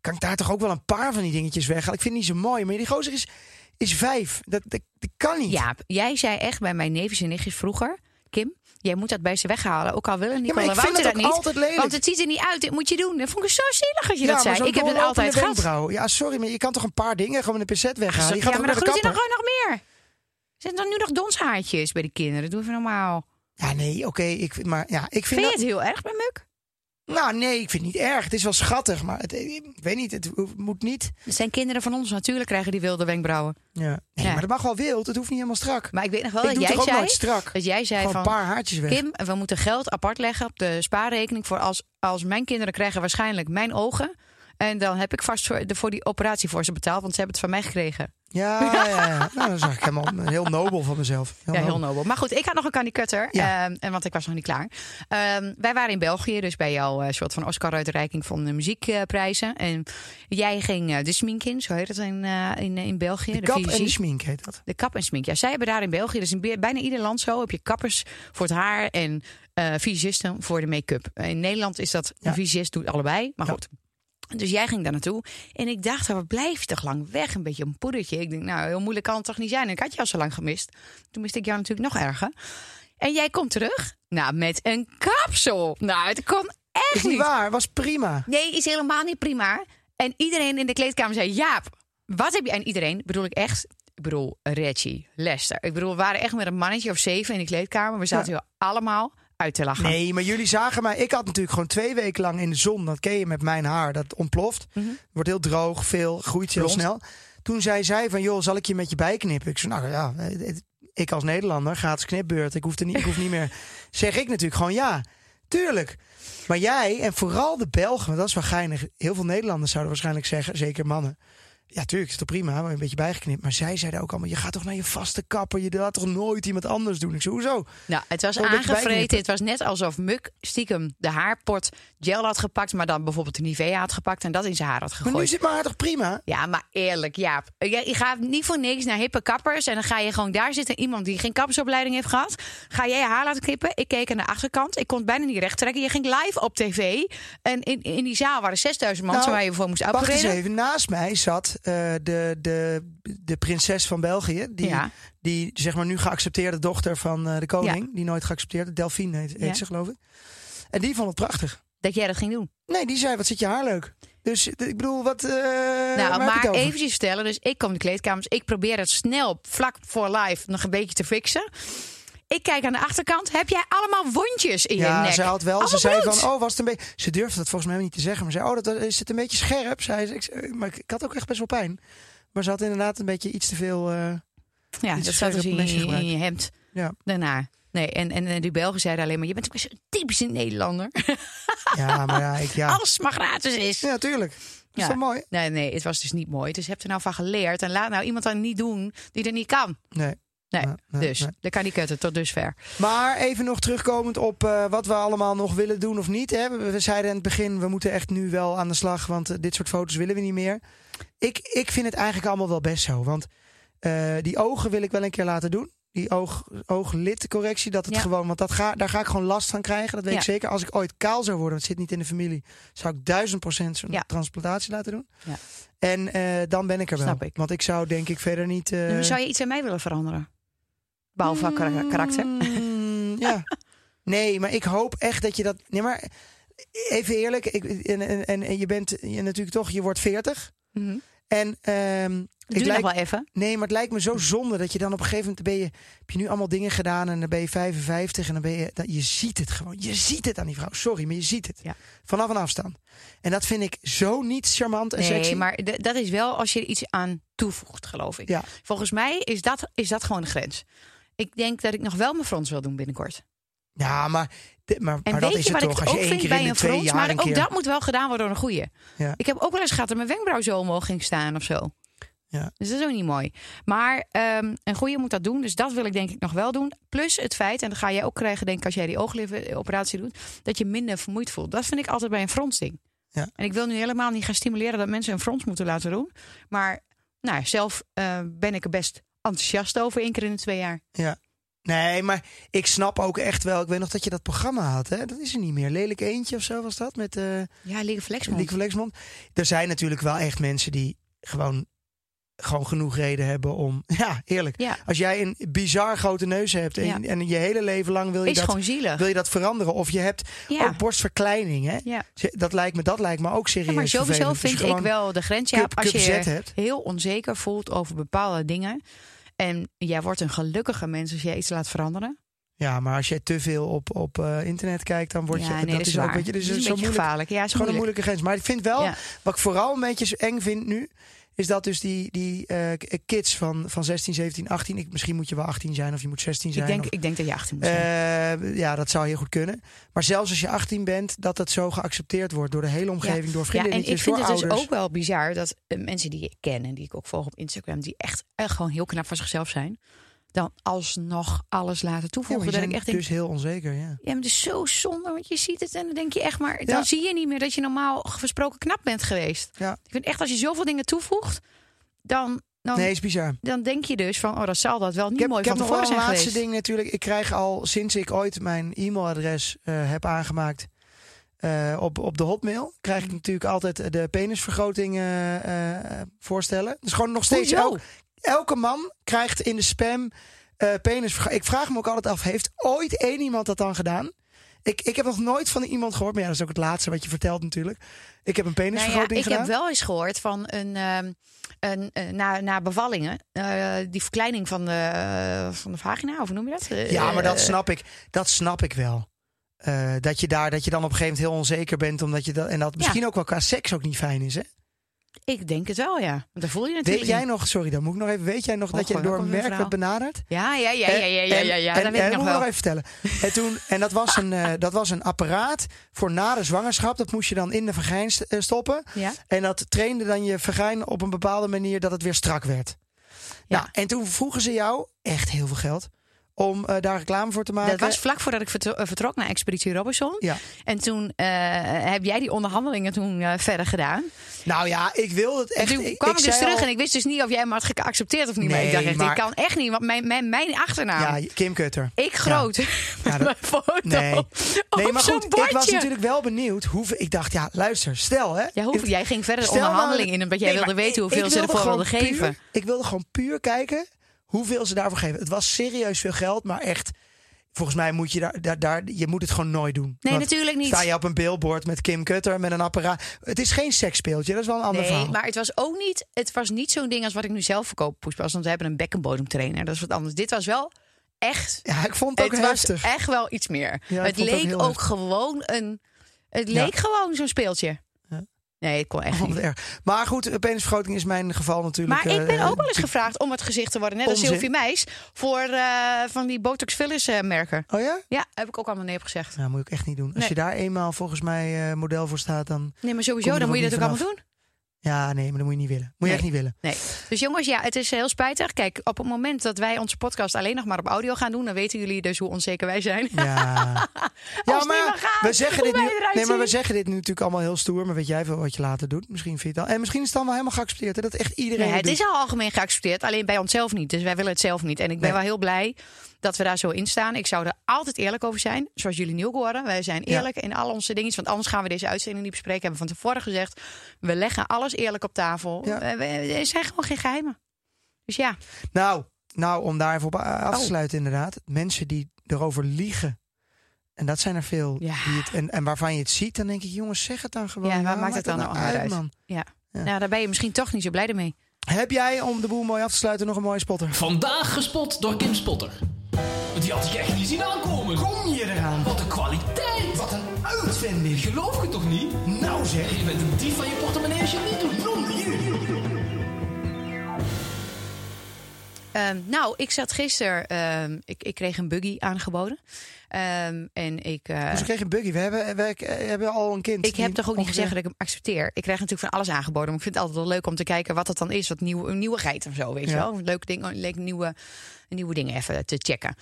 kan ik daar toch ook wel een paar van die dingetjes weghalen? Ik vind het niet zo mooi. Maar die gozer is, is vijf. Dat, dat, dat kan niet. Ja, jij zei echt bij mijn neefjes en nichtjes vroeger... Kim, jij moet dat bij ze weghalen. Ook al willen Ja, maar ik vind Wouter het dat ook niet. altijd lelijk. Want het ziet er niet uit, dit moet je doen. Dat vond ik zo zielig als je ja, dat zei. maar Ik heb het altijd gehad. Ja, sorry, maar je kan toch een paar dingen gewoon een pincet weghalen. Je ja, gaat maar toch dan groeit er nog nog meer. Zijn er nu nog donshaartjes bij de kinderen? Doe even normaal. Ja, nee, oké. ik vind, maar ja, ik vind Vind je dat... het heel erg bij Muk? Nou, nee, ik vind het niet erg. Het is wel schattig, maar het, ik weet niet, het moet niet. Het zijn kinderen van ons. Natuurlijk krijgen die wilde wenkbrauwen. Ja. Nee, Ja. maar dat mag wel wild. Het hoeft niet helemaal strak. Maar ik weet nog wel ik dat jij zei... strak. Dat jij zei Gewoon een van... paar haartjes weg. Kim, we moeten geld apart leggen op de spaarrekening voor als, als mijn kinderen krijgen waarschijnlijk mijn ogen. En dan heb ik vast voor, de, voor die operatie voor ze betaald, want ze hebben het van mij gekregen. Ja, ja, ja. Nou, dat is eigenlijk helemaal heel nobel van mezelf. ja, heel nobel. Maar goed, ik had nog een Candy Cutter, Ja. ehm, en want ik was nog niet klaar. Ehm, wij waren in België, dus bij jouw eh, soort van Oscar-uitreiking van de muziekprijzen. en jij ging eh, de smink in, zo heet het in, eh, in, in België. De kap en de schmink heet dat. De kap en smink. Ja, zij hebben daar in België, dus in bijna ieder land zo, heb je kappers voor het haar en eh visagisten voor de make-up. In Nederland is dat, Ja. een visagist doet allebei, maar goed. Dus jij ging daar naartoe en ik dacht, wat blijf je toch lang weg? Een beetje een poedertje. Ik denk, nou, heel moeilijk kan het toch niet zijn? En ik had je al zo lang gemist. Toen miste ik jou natuurlijk nog erger. En jij komt terug, nou, met een kapsel. Nou, het kon echt Is niet waar, was prima. Nee, is helemaal niet prima. En iedereen in de kleedkamer zei: Jaap, wat heb je? En iedereen bedoel ik echt. Ik bedoel, Reggie, Lester. Ik bedoel, we waren echt met een mannetje of zeven in die kleedkamer. We zaten Ja. hier allemaal uit te lachen. Nee, maar jullie zagen mij. Ik had natuurlijk gewoon twee weken lang in de zon. Dat ken je met mijn haar. Dat ontploft. Mhm. Wordt heel droog, veel, groeit heel Blond. snel. Toen zei zij van, joh, zal ik je met je bijknippen? Ik zei, nou ja, ik als Nederlander, gratis knipbeurt. Ik hoef, er niet, ik hoef niet meer. Zeg ik natuurlijk gewoon ja, tuurlijk. Maar jij, en vooral de Belgen, want dat is wel geinig. Heel veel Nederlanders zouden waarschijnlijk zeggen, zeker mannen. Ja, tuurlijk, is toch prima, maar een beetje bijgeknipt. Maar zij zeiden ook allemaal, je gaat toch naar je vaste kapper. Je laat toch nooit iemand anders doen? Ik zei, hoezo? Nou, het was aangevreten. Het was net alsof Muk stiekem de haarpot gel had gepakt. Maar dan bijvoorbeeld de Nivea had gepakt en dat in zijn haar had Maar nu gegooid. zit mijn haar toch prima? Ja, maar eerlijk, Jaap. Je, gaat niet voor niks naar hippe kappers. En dan ga je gewoon daar zitten. Iemand die geen kappersopleiding heeft gehad. Ga jij je haar laten knippen? Ik keek aan de achterkant. Ik kon het bijna niet recht trekken. Je ging live op tv. En in, in die zaal waren 6000 mensen Nou, waar je voor moest Wacht eens opereren. even, naast mij zat eh, de, de, de prinses van België. Die, Ja. die zeg maar nu geaccepteerde dochter van eh, de koning. Ja. Die nooit geaccepteerde. Delphine heet, heet Ja. ze geloof ik. En die vond het prachtig. Dat jij dat ging doen. Nee, die zei, wat zit je haar leuk. Dus eh, ik bedoel, wat... nou, maar eventjes vertellen. Dus ik kom de kleedkamers. Ik probeer het snel, vlak voor live, nog een beetje te fixen. Ik kijk aan de achterkant. Heb jij allemaal wondjes in je Ja, nek? ze had wel. Ze zei van, oh, was het een beetje. Ze durfde dat volgens mij niet te zeggen, maar zei, oh, dat is het een beetje scherp, zei ze. Ik, zei, maar ik, had ook echt best wel pijn. Maar ze had inderdaad een beetje iets te veel. eh, Ja, dat zat dus in, in, je hemd. Ja. Daarna. Nee, en, en, en die Belgen zeiden alleen maar... je bent ook zo'n typische Nederlander. ja, maar ja, ik ja. Alles maar gratis is. Ja, tuurlijk. Dat is Ja. mooi? Nee, nee, het was dus niet mooi. Dus heb er nou van geleerd. En laat nou iemand dan niet doen die er niet kan. Nee. Nee, dus nee. dat kan niet kutten tot dusver. Maar even nog terugkomend op eh, wat we allemaal nog willen doen of niet. Hè. We, we zeiden in het begin, we moeten echt nu wel aan de slag, want eh, dit soort foto's willen we niet meer. Ik, ik vind het eigenlijk allemaal wel best zo. Want eh, die ogen wil ik wel een keer laten doen. Die oog, ooglidcorrectie, dat het Ja. gewoon, want dat ga, daar ga ik gewoon last van krijgen. Dat weet Ja. ik zeker. Als ik ooit kaal zou worden, want het zit niet in de familie, zou ik duizend procent zo'n Ja. transplantatie laten doen. Ja. En dan ben ik er wel. Snap ik. Want ik zou denk ik verder niet. Zou je iets aan mij willen veranderen? Behalve van kara- karakter. Mm, ja. Nee, maar ik hoop echt dat je dat. Nee, maar even eerlijk. Ik, en, en, en, en je bent je natuurlijk toch, je wordt 40. Mhm. En duurt nog lijkt, wel even. nee, maar het lijkt me zo zonde dat je dan op een gegeven moment ben je, heb je nu allemaal dingen gedaan en dan ben je 55 en dan ben je, dat, je ziet het gewoon. Je ziet het aan die vrouw. Sorry, maar je ziet het. Ja. Vanaf een afstand. En dat vind ik zo niet charmant en Nee, sexy. maar dat is wel als je er iets aan toevoegt, geloof ik. Ja. Volgens mij is dat, is dat gewoon de grens. Ik denk dat ik nog wel mijn frons wil doen binnenkort. Ja, maar, maar, En dat is het toch. Als je één keer bij in de een twee frons? jaar Maar ook keer... dat moet wel gedaan worden door een goeie. Ja. Ik heb ook wel eens gehad dat mijn wenkbrauw zo omhoog ging staan of zo. Ja. Dus dat is ook niet mooi. Maar ehm, een goeie moet dat doen. Dus dat wil ik denk ik nog wel doen. Plus het feit, en dat ga jij ook krijgen denk ik als jij die ooglidoperatie doet, dat je minder vermoeid voelt. Dat vind ik altijd bij een fronsding. Ja. En ik wil nu helemaal niet gaan stimuleren dat mensen een frons moeten laten doen. Maar nou, zelf eh, ben ik er best enthousiast over één keer in de twee jaar. Ja. Nee, maar ik snap ook echt wel. Ik weet nog dat je dat programma had. Hè? Dat is er niet meer. Lelijk eentje of zo was dat. Met eh Ja, Lieke Flexmond. Lieke Flexmond. Er zijn natuurlijk wel echt mensen die gewoon gewoon genoeg reden hebben om. Ja, eerlijk. Ja. Als jij een bizar grote neus hebt en, Ja. en je hele leven lang wil je, Is dat, gewoon zielig. wil je dat veranderen. Of je hebt Ja. ook borstverkleining. Hè? Ja. Dat, lijkt me, dat lijkt me ook serieus maar sowieso vind ik wel de grens. Ja, als je heel onzeker voelt over bepaalde dingen. En jij wordt een gelukkige mens als jij iets laat veranderen. Ja, maar als jij te veel op, op eh, internet kijkt, dan word je. ja, nee, dat dat is ook, weet je, dus dat is een zo beetje moeilijk. gevaarlijk. Ja, is gewoon een moeilijk. moeilijke grens. Maar ik vind wel, Ja. wat ik vooral een beetje eng vind nu, is dat dus die, die eh, kids van, van 16, 17, 18, ik, misschien moet je wel 18 zijn of je moet 16 zijn. Ik denk, of- ik denk dat je 18 moet zijn. Eh, ja, dat zou heel goed kunnen. Maar zelfs als je 18 bent, dat het zo geaccepteerd wordt door de hele omgeving, door Ja, en vriendinnetjes, ik vind door het dus ook wel bizar dat eh, mensen die ik ken en die ik ook volg op Instagram, die echt, echt gewoon heel knap van zichzelf zijn, dan alsnog alles laten Ja, toevoegen. dat zijn ik echt denk, dus heel onzeker, ja. ja, maar het is zo zonde, want je ziet het en dan denk je echt maar, Ja. dan zie je niet meer dat je normaal gesproken knap bent geweest. Ja. Ik vind echt als je zoveel dingen toevoegt, dan, dan, Nee, is bizar. dan denk je dus van, oh, dat zal dat wel niet Ik heb, mooi ik heb van nog wel tevoren een zijn laatste ding natuurlijk. Ik krijg al sinds ik ooit mijn e-mailadres eh, heb aangemaakt eh, op, op de hotmail, krijg ik natuurlijk altijd de penisvergroting eh, eh, voorstellen. Dus gewoon nog steeds Hoezo? elk, elke man krijgt in de spam eh penisvergroting. Ik vraag me ook altijd af, heeft ooit één iemand dat dan gedaan? Ik, ik heb nog nooit van iemand gehoord, maar ja, dat is ook het laatste wat je vertelt natuurlijk. Ik heb een Nou ja, penisvergroting ik gedaan. heb wel eens gehoord van een, ehm, een, eh, na, na bevallingen, eh, die verkleining van de, van de vagina, of hoe noem je dat? Ja, maar dat snap ik. Dat snap ik wel. Dat je daar, dat je dan op een gegeven moment heel onzeker bent, omdat je dat en dat misschien ook wel qua seks ook niet fijn is, hè? Ik denk het wel, ja. Want daar voel je natuurlijk Weet jij nog, sorry, dan moet ik nog even. Weet jij nog dat je door een merk werd benaderd? Ja, ja, ja, ja, ja, ja, ja, ja, en, dat weet en, ik nog moet ik wel. nog even vertellen. En, toen, en dat, was een, eh, dat was een apparaat voor na de zwangerschap. Dat moest je dan in de vagijn eh, stoppen. Ja? En dat trainde dan je vagijn op een bepaalde manier dat het weer strak werd. Ja. Nou, en toen vroegen ze jou, echt heel veel geld, om eh, daar reclame voor te maken. Dat was vlak voordat ik eh, vertrok naar Expeditie Robinson. Ja. En toen eh, heb jij die onderhandelingen toen verder gedaan. Nou ja, ik wil het En echt. toen kwam ik, dus terug al- en ik wist dus niet of jij me had geaccepteerd of niet. maar Nee, ik dacht echt, maar- ik kan echt niet, want mijn, mijn, mijn achternaam, Ja, Kim Kutter. ik groot, Ja, dat- mijn foto Nee. Nee, maar goed, ik was natuurlijk wel benieuwd hoeveel. Ik dacht, ja, luister, stel hè. Ja, hoe, Ik- jij ging verder de onderhandeling in omdat jij Nee, wilde maar weten hoeveel ze ervoor wilden puur- geven. ik wilde gewoon puur kijken hoeveel ze daarvoor geven. Het was serieus veel geld, maar echt. Volgens mij moet je daar, daar, daar je moet het gewoon nooit doen. Nee, Want natuurlijk niet. Sta je op een billboard met Kim Kutter met een apparaat. Het is geen seksspeeltje, dat is wel een ander Nee, verhaal. maar het was ook niet, het was niet zo'n ding als wat ik nu zelf verkoop, Poespas. Want we hebben een bekkenbodemtrainer, dat is wat anders. Dit was wel echt, Ja, ik vond het ook het was echt wel iets meer. Ja, het ook leek ook, gewoon een, het Ja. leek gewoon zo'n speeltje. Nee, het kon echt niet. erg. Maar goed, een penisvergroting is mijn geval natuurlijk. Maar ik ben eh, ook wel eens gevraagd om het gezicht te worden, net als. Sylvie Meis, voor eh, van die Botox fillers eh, merken. Oh ja? Ja, heb ik ook allemaal nee op gezegd. Nou, moet ik echt niet doen. Als Nee. je daar eenmaal volgens mij eh, model voor staat, dan. Nee, maar sowieso, dan moet je dat ook allemaal doen. Ja, nee, maar dat moet je niet willen. Moet je echt niet willen. Nee. Dus jongens, ja, het is heel spijtig. Kijk, op het moment dat wij onze podcast alleen nog maar op audio gaan doen, dan weten jullie dus hoe onzeker wij zijn. Ja. ja, gaat, we zeggen dit nu. Nee, maar we zeggen dit nu natuurlijk allemaal heel stoer. Maar weet jij veel wat je later doet? Misschien vind je het al. En misschien is het dan wel helemaal geaccepteerd. Hè? Dat echt iedereen. Nee, het doet. is al algemeen geaccepteerd, alleen bij onszelf niet. Dus wij willen het zelf niet. En ik ben Nee. wel heel blij dat we daar zo in staan. Ik zou er altijd eerlijk over zijn, zoals jullie nu ook horen. Wij zijn Ja. eerlijk in al onze dingen, want anders gaan we deze uitzending niet bespreken. Hebben we van tevoren gezegd, we leggen alles eerlijk op tafel. Ja. We- Er zijn gewoon geen geheimen. Dus ja, Nou, nou, om daar even op af te Oh. sluiten, inderdaad. Mensen die erover liegen. En dat zijn er veel. Ja. Die het, en, en waarvan je het ziet, dan denk ik, jongens, zeg het dan gewoon. Ja, waar Waarom maakt het dan dat nou uit? man? ja. Ja. Nou, daar ben je misschien toch niet zo blij mee. Heb jij, om de boel mooi af te sluiten, nog een mooie spotter? Vandaag gespot door Kim Spotter. Die had ik echt niet zien aankomen. Kom je eraan? Wat een kwaliteit. Wat een uitvinding. Geloof je toch niet? Nou zeg. Je bent een dief van je portemonnee als je niet doet. Ehm, nou, ik zat gisteren, ehm, ik, ik kreeg een buggy aangeboden. Ehm, en ik, eh, Dus ik kreeg een buggy. We hebben, we hebben al een kind. ik heb toch ook niet gezegd dat ik hem accepteer. Ik krijg natuurlijk van alles aangeboden. Maar ik vind het altijd wel leuk om te kijken wat het dan is. Wat nieuwe, een nieuwigheid of zo, weet je wel. Leuke dingen, leuk nieuwe, nieuwe dingen even te checken.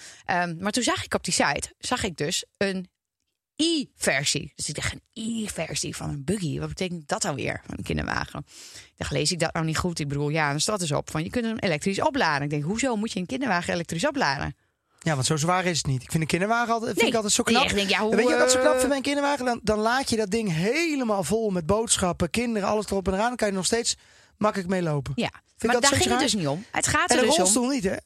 Maar toen zag ik op die site, zag ik dus een i-versie. Dus ik dacht, een i-versie van een buggy. Wat betekent dat alweer, van een kinderwagen? Ik dacht, lees ik dat nou niet goed? Ik bedoel, ja, dan staat dus op van je kunt hem elektrisch opladen. Ik denk, hoezo moet je een kinderwagen elektrisch opladen? Ja, want zo zwaar is het niet. Ik vind een kinderwagen altijd, vind Nee. ik altijd zo knap. ik denk, ja, hoe, Weet je wat zo knap eh, vind bij een kinderwagen? Dan, dan laat je dat ding helemaal vol met boodschappen, kinderen, alles erop en eraan. Dan kan je nog steeds makkelijk mee lopen. Ja, je maar dat daar ging het dus niet om. Het gaat En er een dus om. rolstoel niet, hè?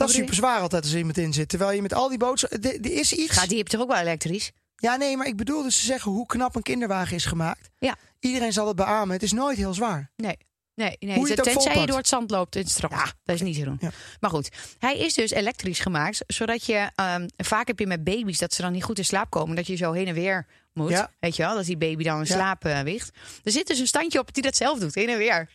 Dat is super zwaar altijd als er iemand in zit. Terwijl je met al die boodschappen... Er is iets... Gaat die heb je toch ook wel elektrisch? Ja, nee, maar ik bedoel dus te zeggen hoe knap een kinderwagen is gemaakt. Ja. Iedereen zal het beamen. Het is nooit heel zwaar. Nee. Nee, nee. Hoe je het tenzij je door het zand loopt in het strand. Ja, dat is niet te doen. Ja. Maar goed, hij is dus elektrisch gemaakt. Zodat je, ehm, vaak heb je met baby's dat ze dan niet goed in slaap komen. Dat je zo heen en weer moet. Ja. Weet je wel, dat die baby dan in slaap ligt. Er zit dus een standje op die dat zelf doet, heen en weer.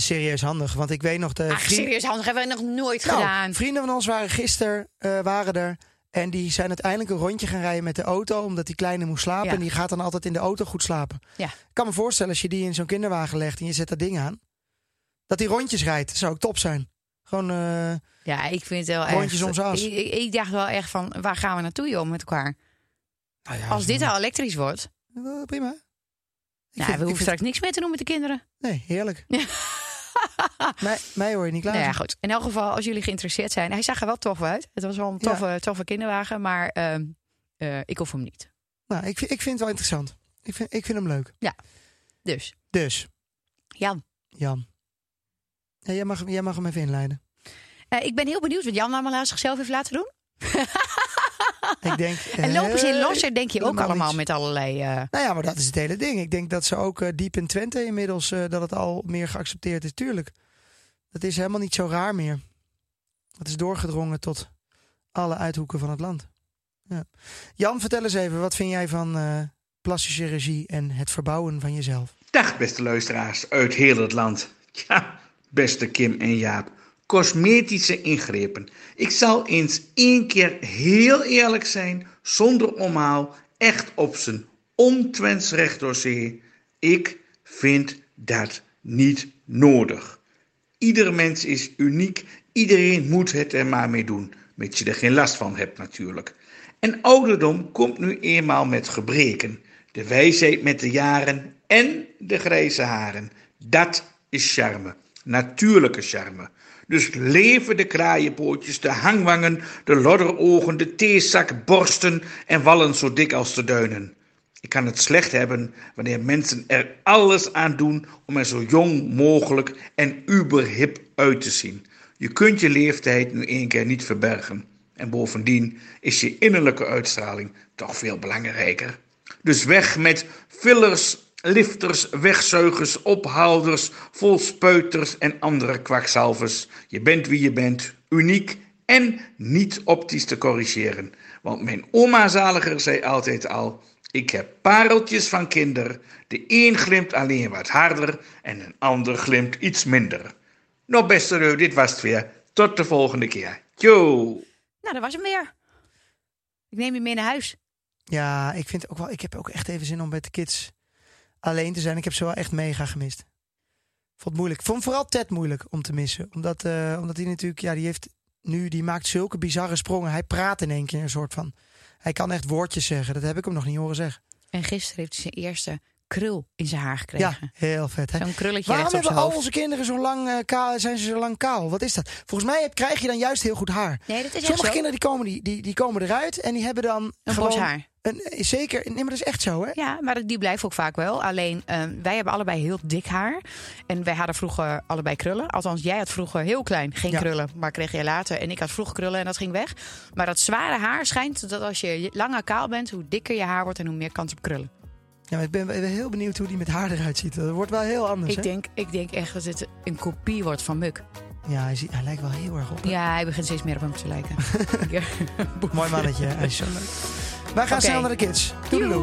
Serieus handig. Want ik weet nog... De Ach, serieus, handig hebben we nog nooit Nou, gedaan. Vrienden van ons waren gisteren eh, waren er. En die zijn uiteindelijk een rondje gaan rijden met de auto. Omdat die kleine moest slapen. Ja. En die gaat dan altijd in de auto goed slapen. Ja. Ik kan me voorstellen als je die in zo'n kinderwagen legt. En je zet dat ding aan. Dat die rondjes rijdt. Dat zou ook top zijn. Gewoon... eh, Ja, ik vind het wel Rondjes echt... om as. Ik, ik, ik dacht wel echt van, waar gaan we naartoe joh met elkaar? nou ja, Als dit al elektrisch wordt... Prima. Ik Nou, vind- we hoeven vind- straks niks meer te doen met de kinderen. Nee, heerlijk. mij, mij hoor je niet klaar. Nou ja, goed. In elk geval, als jullie geïnteresseerd zijn. Hij zag er wel tof uit. Het was wel een Ja. toffe, toffe kinderwagen. Maar ehm, eh, ik hoef hem niet. Nou, ik, vind- ik vind het wel interessant. Ik vind, ik vind hem leuk. Dus, Dus, Jan. Jan. Ja, jij, mag, hem- jij mag hem even inleiden. eh, ik ben heel benieuwd wat Jan allemaal aan zichzelf heeft laten doen. Ik denk, En lopen ze in eh, Losser, denk je ook allemaal met allerlei... eh, Nou ja, maar dat is het hele ding. Ik denk dat ze ook eh, diep in Twente inmiddels dat het al meer geaccepteerd is. Tuurlijk. Dat is helemaal niet zo raar meer. Het is doorgedrongen tot alle uithoeken van het land. Ja. Jan, vertel eens even, wat vind jij van eh, plastische regie en het verbouwen van jezelf? Dag beste luisteraars uit heel het land. Ja, beste Kim en Jaap. Cosmetische ingrepen. Ik zal eens één keer heel eerlijk zijn, zonder omhaal, echt op zijn ontwens recht door zee. Ik vind dat niet nodig. Ieder mens is uniek, iedereen moet het er maar mee doen, mits je er geen last van hebt natuurlijk. En ouderdom komt nu eenmaal met gebreken. De wijsheid met de jaren en de grijze haren. Dat is charme, natuurlijke charme. Dus leven de kraaienpootjes, de hangwangen, de lodderogen, de theezak, borsten en wallen zo dik als de duinen. Ik kan het slecht hebben wanneer mensen er alles aan doen om er zo jong mogelijk en uberhip uit te zien. Je kunt je leeftijd nu één keer niet verbergen. En bovendien is je innerlijke uitstraling toch veel belangrijker. Dus weg met fillers, lifters, wegzuigers, ophouders, volspeuters en andere kwakzalvers. Je bent wie je bent, uniek en niet optisch te corrigeren. Want mijn oma zaliger zei altijd al: Ik heb pareltjes van kinder. De een glimt alleen wat harder en een ander glimt iets minder. Nou, beste Reu, dit was het weer. Tot de volgende keer. Yo! Nou, dat was hem weer. Ik neem je mee naar huis. Ja, ik vind ook wel. Ik heb ook echt even zin om met de kids alleen te zijn. Ik heb ze wel echt mega gemist. Vond het moeilijk. Vond vooral Ted moeilijk om te missen. Omdat, eh, omdat hij natuurlijk, ja, die heeft nu, die maakt zulke bizarre sprongen. Hij praat in één keer een soort van. Hij kan echt woordjes zeggen. Dat heb ik hem nog niet horen zeggen. En gisteren heeft hij zijn eerste krul in zijn haar gekregen. Ja, heel vet. Hè? Zo'n krulletje Waarom hebben al onze kinderen zo lang eh, kaal, zijn ze zo lang kaal? Wat is dat? Volgens mij heb- krijg je dan juist heel goed haar. Nee, dat is Sommige zo. kinderen die komen, die, die, die komen eruit en die hebben dan Een gewoon bos haar. Een, eh, zeker, nee, maar dat is echt zo, hè? Ja, maar die blijft ook vaak wel. Alleen, eh, wij hebben allebei heel dik haar. En wij hadden vroeger allebei krullen. Althans, jij had vroeger heel klein geen Ja. krullen. Maar kreeg je later. En ik had vroeger krullen en dat ging weg. Maar dat zware haar schijnt dat als je langer kaal bent... hoe dikker je haar wordt en hoe meer kans op krullen. Ja, ik ben, heel benieuwd hoe die met haar eruit ziet. Dat wordt wel heel anders, Ik hè? denk, ik denk echt dat het een kopie wordt van Muk. Ja, hij, ziet, hij lijkt wel heel erg op. hè? Ja, hij begint steeds meer op hem te lijken. Mooi mannetje, hij is zo leuk. Wij gaan snel naar de kids. Doei.